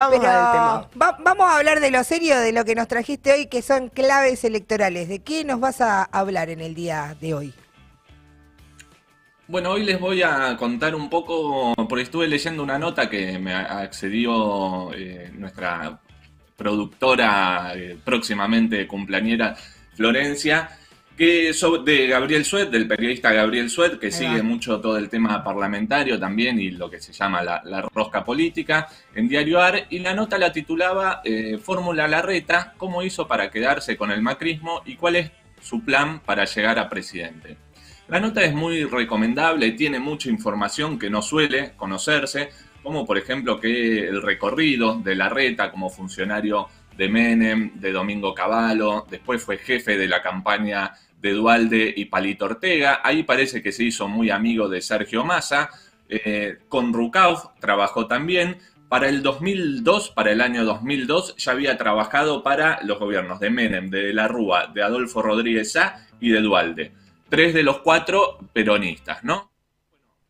Vamos Pero al tema. va- vamos a hablar de lo serio, de lo que nos trajiste hoy, que son claves electorales. ¿De qué nos vas a hablar en el día de hoy? Bueno, hoy les voy a contar un poco, porque estuve leyendo una nota que me accedió eh, nuestra productora eh, próximamente cumpleañera Florencia, que de Gabriel Suet, del periodista Gabriel Suet, que sigue mucho todo el tema parlamentario también y lo que se llama la, la rosca política en Diario AR, y la nota la titulaba eh, Fórmula Larreta, cómo hizo para quedarse con el macrismo y cuál es su plan para llegar a presidente. La nota es muy recomendable, tiene mucha información que no suele conocerse, como por ejemplo que el recorrido de Larreta como funcionario de Menem, de Domingo Cavallo, después fue jefe de la campaña de Dualde y Palito Ortega, ahí parece que se hizo muy amigo de Sergio Massa, eh, con Rucauf trabajó también, para el 2002, para el año 2002, ya había trabajado para los gobiernos de Menem, de la Rúa, de Adolfo Rodríguez y de Dualde. Tres de los cuatro peronistas, ¿no?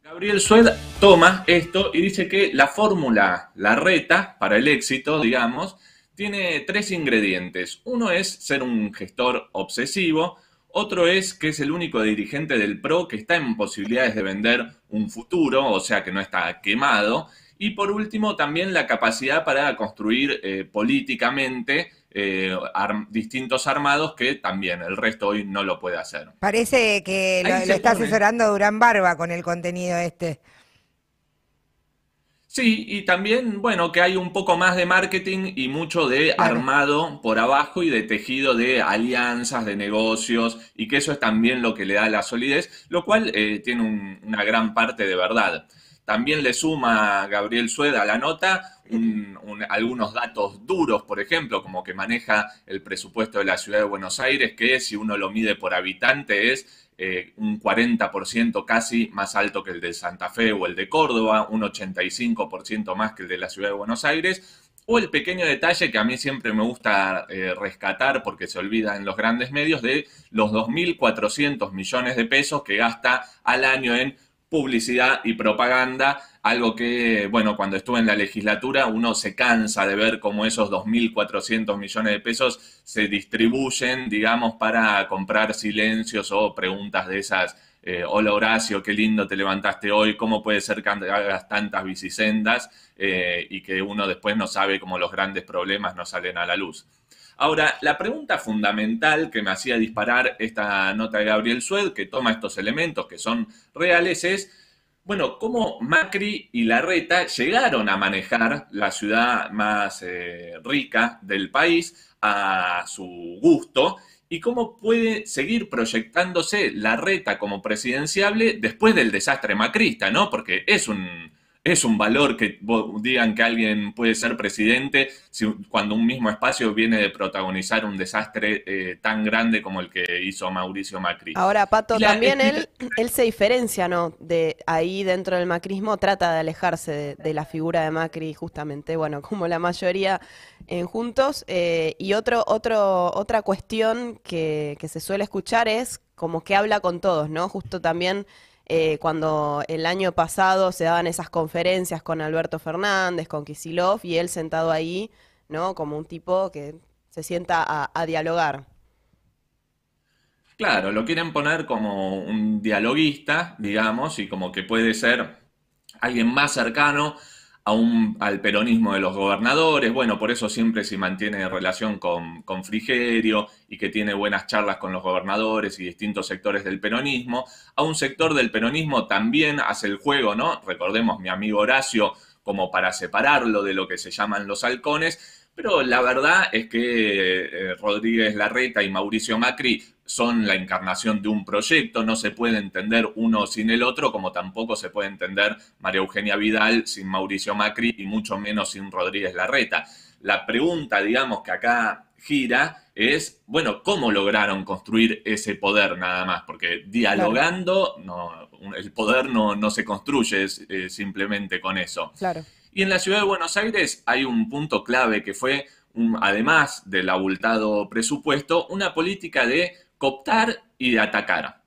Gabriel Sued toma esto y dice que la fórmula, la reta para el éxito, digamos, tiene tres ingredientes. Uno es ser un gestor obsesivo, otro es que es el único dirigente del PRO que está en posibilidades de vender un futuro, o sea que no está quemado. Y por último, también la capacidad para construir eh, políticamente eh, ar- distintos armados que también el resto hoy no lo puede hacer. Parece que lo, lo está asesorando Durán Barba con el contenido este. Sí, y también, bueno, que hay un poco más de marketing y mucho de Claro. armado por abajo y de tejido de alianzas, de negocios, y que eso es también lo que le da la solidez, lo cual eh, tiene un- una gran parte de verdad. También le suma Gabriel Sueda a la nota un- un- algunos datos duros, por ejemplo, como que maneja el presupuesto de la ciudad de Buenos Aires, que si uno lo mide por habitante es eh, un 40% casi más alto que el de Santa Fe o el de Córdoba, un 85% más que el de la ciudad de Buenos Aires. O el pequeño detalle que a mí siempre me gusta eh, rescatar porque se olvida en los grandes medios de los 2.400 millones de pesos que gasta al año en publicidad y propaganda, algo que, bueno, cuando estuve en la legislatura uno se cansa de ver cómo esos 2.400 millones de pesos se distribuyen, digamos, para comprar silencios o preguntas de esas, eh, hola Horacio, qué lindo te levantaste hoy, cómo puede ser que hagas tantas bicisendas eh, y que uno después no sabe cómo los grandes problemas no salen a la luz. Ahora, la pregunta fundamental que me hacía disparar esta nota de Gabriel Sued, que toma estos elementos que son reales, es, bueno, cómo Macri y Larreta llegaron a manejar la ciudad más eh, rica del país a su gusto y cómo puede seguir proyectándose Larreta como presidenciable después del desastre macrista, ¿no? Porque es un, es un valor que digan que alguien puede ser presidente si- cuando un mismo espacio viene de protagonizar un desastre eh, tan grande como el que hizo Mauricio Macri. Ahora, Pato, la también él, se diferencia, ¿no? De ahí dentro del macrismo, trata de alejarse de, de la figura de Macri, justamente, bueno, como la mayoría en Juntos. eh, y otro, otro, otra cuestión que, que se suele escuchar es como que habla con todos, ¿no? Justo también eh, cuando el año pasado se daban esas conferencias con Alberto Fernández, con Kicillof, y él sentado ahí, ¿no? Como un tipo que se sienta a, a dialogar. Claro, lo quieren poner como un dialoguista, digamos, y como que puede ser alguien más cercano a un- al peronismo de los gobernadores. Bueno, por eso siempre se mantiene relación con, con Frigerio y que tiene buenas charlas con los gobernadores y distintos sectores del peronismo. A un sector del peronismo también hace el juego, ¿no? Recordemos mi amigo Horacio como para separarlo de lo que se llaman los halcones. Pero la verdad es que eh, Rodríguez Larreta y Mauricio Macri son la encarnación de un proyecto, no se puede entender uno sin el otro, como tampoco se puede entender María Eugenia Vidal sin Mauricio Macri y mucho menos sin Rodríguez Larreta. La pregunta, digamos, que acá gira es, bueno, ¿cómo lograron construir ese poder nada más? Porque dialogando, no, el poder no, no se construye eh, simplemente con eso. Claro. Y en la ciudad de Buenos Aires hay un punto clave que fue, además del abultado presupuesto, una política de cooptar y de atacar.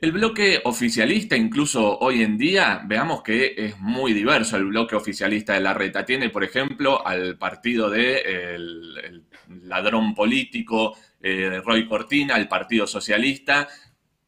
El bloque oficialista, incluso hoy en día, veamos que es muy diverso el bloque oficialista de la reta. Tiene, por ejemplo, al partido de ladrón político eh, Roy Cortina, el Partido Socialista,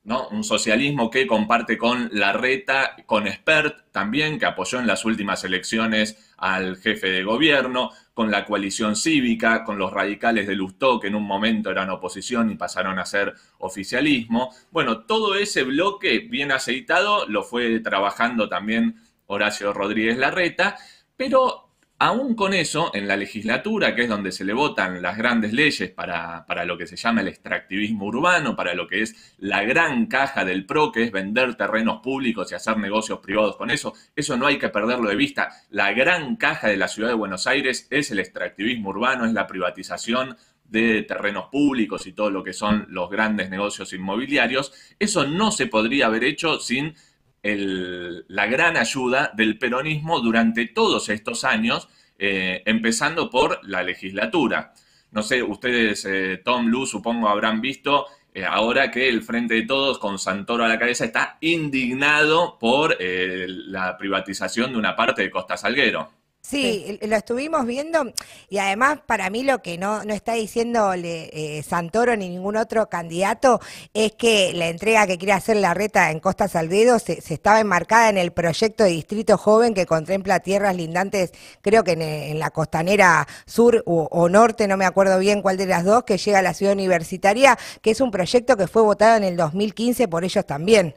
¿no? Un socialismo que comparte con la reta, con Spert también, que apoyó en las últimas elecciones al jefe de gobierno, con la coalición cívica, con los radicales de Lustó, que en un momento eran oposición y pasaron a ser oficialismo. Bueno, todo ese bloque bien aceitado lo fue trabajando también Horacio Rodríguez Larreta, pero Aún con eso, en la legislatura, que es donde se le votan las grandes leyes para, lo que se llama el extractivismo urbano, para lo que es la gran caja del PRO, que es vender terrenos públicos y hacer negocios privados con eso, eso no hay que perderlo de vista. La gran caja de la ciudad de Buenos Aires es el extractivismo urbano, es la privatización de terrenos públicos y todo lo que son los grandes negocios inmobiliarios. Eso no se podría haber hecho sin la gran ayuda del peronismo durante todos estos años, eh, empezando por la legislatura. No sé, ustedes, eh, Tom, Lu, supongo habrán visto eh, ahora que el Frente de Todos, con Santoro a la cabeza, está indignado por la privatización de una parte de Costa Salguero. Sí, lo estuvimos viendo y además para mí lo que no, no está diciendo eh, Santoro ni ningún otro candidato es que la entrega que quiere hacer la reta en Costa Salguero se, estaba enmarcada en el proyecto de Distrito Joven que contempla tierras lindantes, creo que en, la costanera sur o, o, norte, no me acuerdo bien cuál de las dos, que llega a la ciudad universitaria, que es un proyecto que fue votado en el 2015 por ellos también.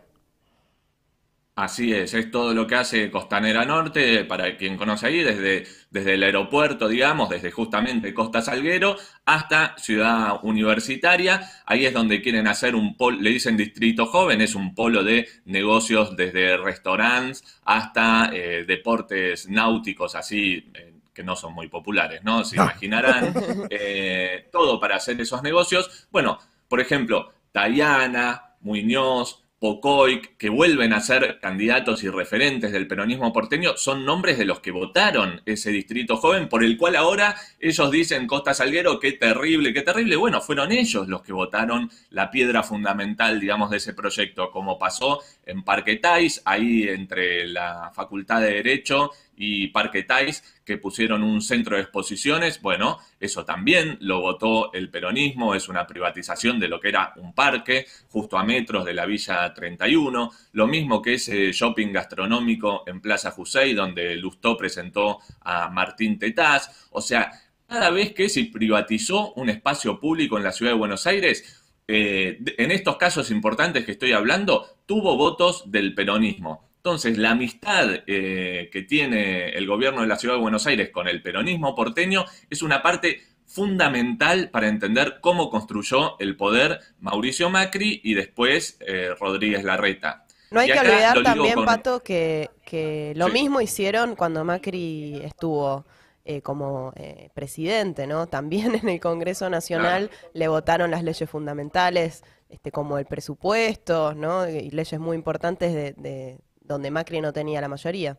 Así es, es todo lo que hace Costanera Norte, para quien conoce ahí, desde, desde el aeropuerto, digamos, desde justamente Costa Salguero hasta Ciudad Universitaria. Ahí es donde quieren hacer un polo, le dicen Distrito Joven, es un polo de negocios desde restaurantes hasta eh, deportes náuticos, así eh, que no son muy populares, ¿no? Se imaginarán, eh, todo para hacer esos negocios. Bueno, por ejemplo, Tayana, Muñoz, Pocoic, que vuelven a ser candidatos y referentes del peronismo porteño, son nombres de los que votaron ese distrito joven, por el cual ahora ellos dicen Costa Salguero, qué terrible, qué terrible. Bueno, fueron ellos los que votaron la piedra fundamental, digamos, de ese proyecto, como pasó en Parque Tais, ahí entre la Facultad de Derecho y Parque Tais, que pusieron un centro de exposiciones, bueno, eso también lo votó el peronismo, es una privatización de lo que era un parque, justo a metros de la Villa 31, lo mismo que ese shopping gastronómico en Plaza Jusey, donde Lustó presentó a Martín Tetaz, o sea, cada vez que se privatizó un espacio público en la ciudad de Buenos Aires, eh, en estos casos importantes que estoy hablando, tuvo votos del peronismo. Entonces, la amistad eh, que tiene el gobierno de la Ciudad de Buenos Aires con el peronismo porteño es una parte fundamental para entender cómo construyó el poder Mauricio Macri y después eh, Rodríguez Larreta. No hay que olvidar también, Pato, que, lo mismo hicieron cuando Macri estuvo eh, como presidente, ¿no? También en el Congreso Nacional le votaron las leyes fundamentales, este, como el presupuesto, ¿no? Y leyes muy importantes de, donde Macri no tenía la mayoría.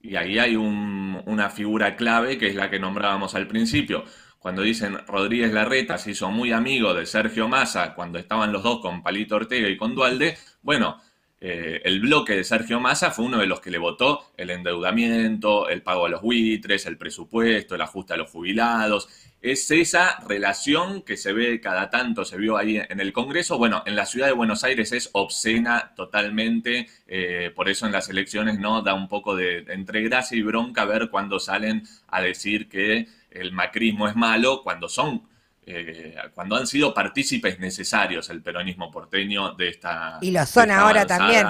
Y ahí hay una figura clave que es la que nombrábamos al principio. Cuando dicen Rodríguez Larreta se hizo muy amigo de Sergio Massa cuando estaban los dos con Palito Ortega y con Dualde, bueno, eh, el bloque de Sergio Massa fue uno de los que le votó el endeudamiento, el pago a los buitres, el presupuesto, el ajuste a los jubilados. Es esa relación que se ve cada tanto, se vio ahí en el Congreso. Bueno, en la ciudad de Buenos Aires es obscena totalmente, eh, por eso en las elecciones no da un poco de, de entre gracia y bronca ver cuando salen a decir que el macrismo es malo, cuando son eh, cuando han sido partícipes necesarios el peronismo porteño de esta... Y lo son ahora también.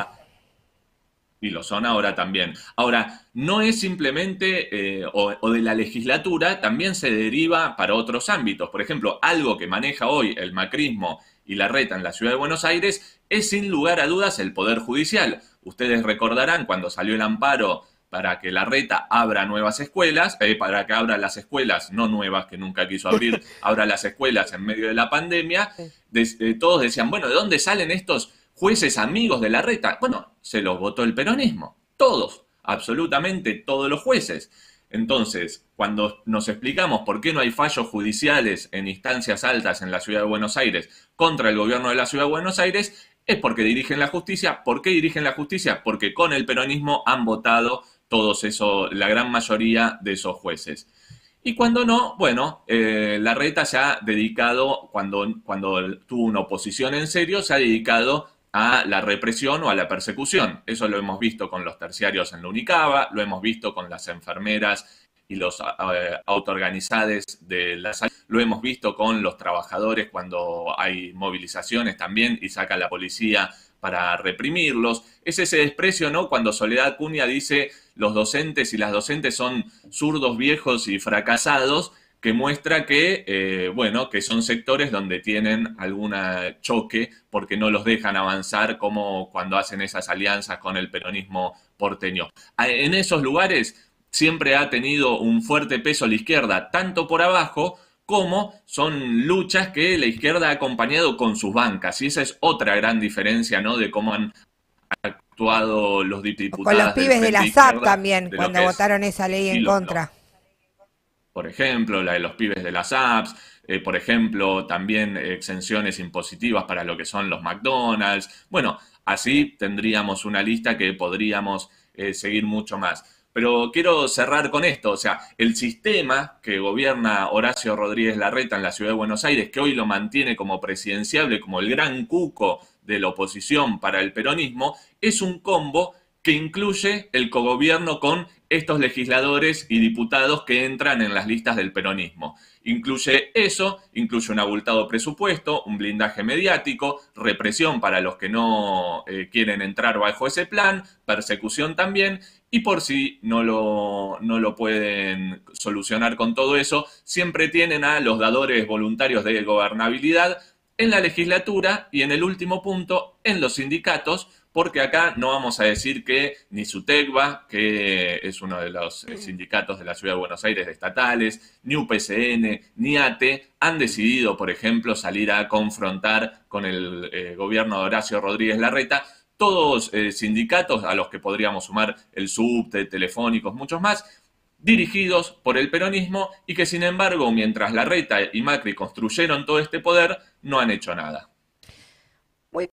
Y lo son ahora también. Ahora, no es simplemente, eh, o, de la legislatura, también se deriva para otros ámbitos. Por ejemplo, algo que maneja hoy el macrismo y la reta en la ciudad de Buenos Aires es sin lugar a dudas el Poder Judicial. Ustedes recordarán cuando salió el amparo para que la reta abra nuevas escuelas, eh, para que abra las escuelas, no nuevas, que nunca quiso abrir, abra las escuelas en medio de la pandemia, eh, todos decían, bueno, ¿de dónde salen estos jueces amigos de la reta? Bueno, se los votó el peronismo, todos, absolutamente todos los jueces. Entonces, cuando nos explicamos por qué no hay fallos judiciales en instancias altas en la ciudad de Buenos Aires contra el gobierno de la ciudad de Buenos Aires, es porque dirigen la justicia. ¿Por qué dirigen la justicia? Porque con el peronismo han votado todos eso, la gran mayoría de esos jueces. Y cuando no, bueno, eh, la reta se ha dedicado, cuando, cuando tuvo una oposición en serio, se ha dedicado a la represión o a la persecución. Eso lo hemos visto con los terciarios en la Unicaba, lo hemos visto con las enfermeras y los autoorganizados de la salud. Lo hemos visto con los trabajadores cuando hay movilizaciones también y saca la policía para reprimirlos. Es ese desprecio, ¿no? Cuando Soledad Cunha dice los docentes y las docentes son zurdos viejos y fracasados, que muestra que, eh, bueno, que son sectores donde tienen algún choque porque no los dejan avanzar como cuando hacen esas alianzas con el peronismo porteño. En esos lugares siempre ha tenido un fuerte peso la izquierda, tanto por abajo como son luchas que la izquierda ha acompañado con sus bancas. Y esa es otra gran diferencia, ¿no? De cómo han actuado los diputados. Con los pibes de la SAP también, cuando votaron esa ley en contra. por ejemplo, la de los pibes de las apps, eh, por ejemplo, también exenciones impositivas para lo que son los McDonald's. Bueno, así tendríamos una lista que podríamos eh, seguir mucho más. Pero quiero cerrar con esto, o sea, el sistema que gobierna Horacio Rodríguez Larreta en la ciudad de Buenos Aires, que hoy lo mantiene como presidenciable, como el gran cuco de la oposición para el peronismo, es un combo que incluye el cogobierno con estos legisladores y diputados que entran en las listas del peronismo. Incluye eso, incluye un abultado presupuesto, un blindaje mediático, represión para los que no eh, quieren entrar bajo ese plan, persecución también, y por si no lo, no lo pueden solucionar con todo eso, siempre tienen a los dadores voluntarios de gobernabilidad en la legislatura y en el último punto, en los sindicatos, porque acá no vamos a decir que ni SUTECBA, que es uno de los eh, sindicatos de la Ciudad de Buenos Aires estatales, ni UPCN, ni ATE han decidido, por ejemplo, salir a confrontar con el eh, gobierno de Horacio Rodríguez Larreta, todos eh, sindicatos a los que podríamos sumar el subte, telefónicos, muchos más, dirigidos por el peronismo y que sin embargo, mientras Larreta y Macri construyeron todo este poder, no han hecho nada.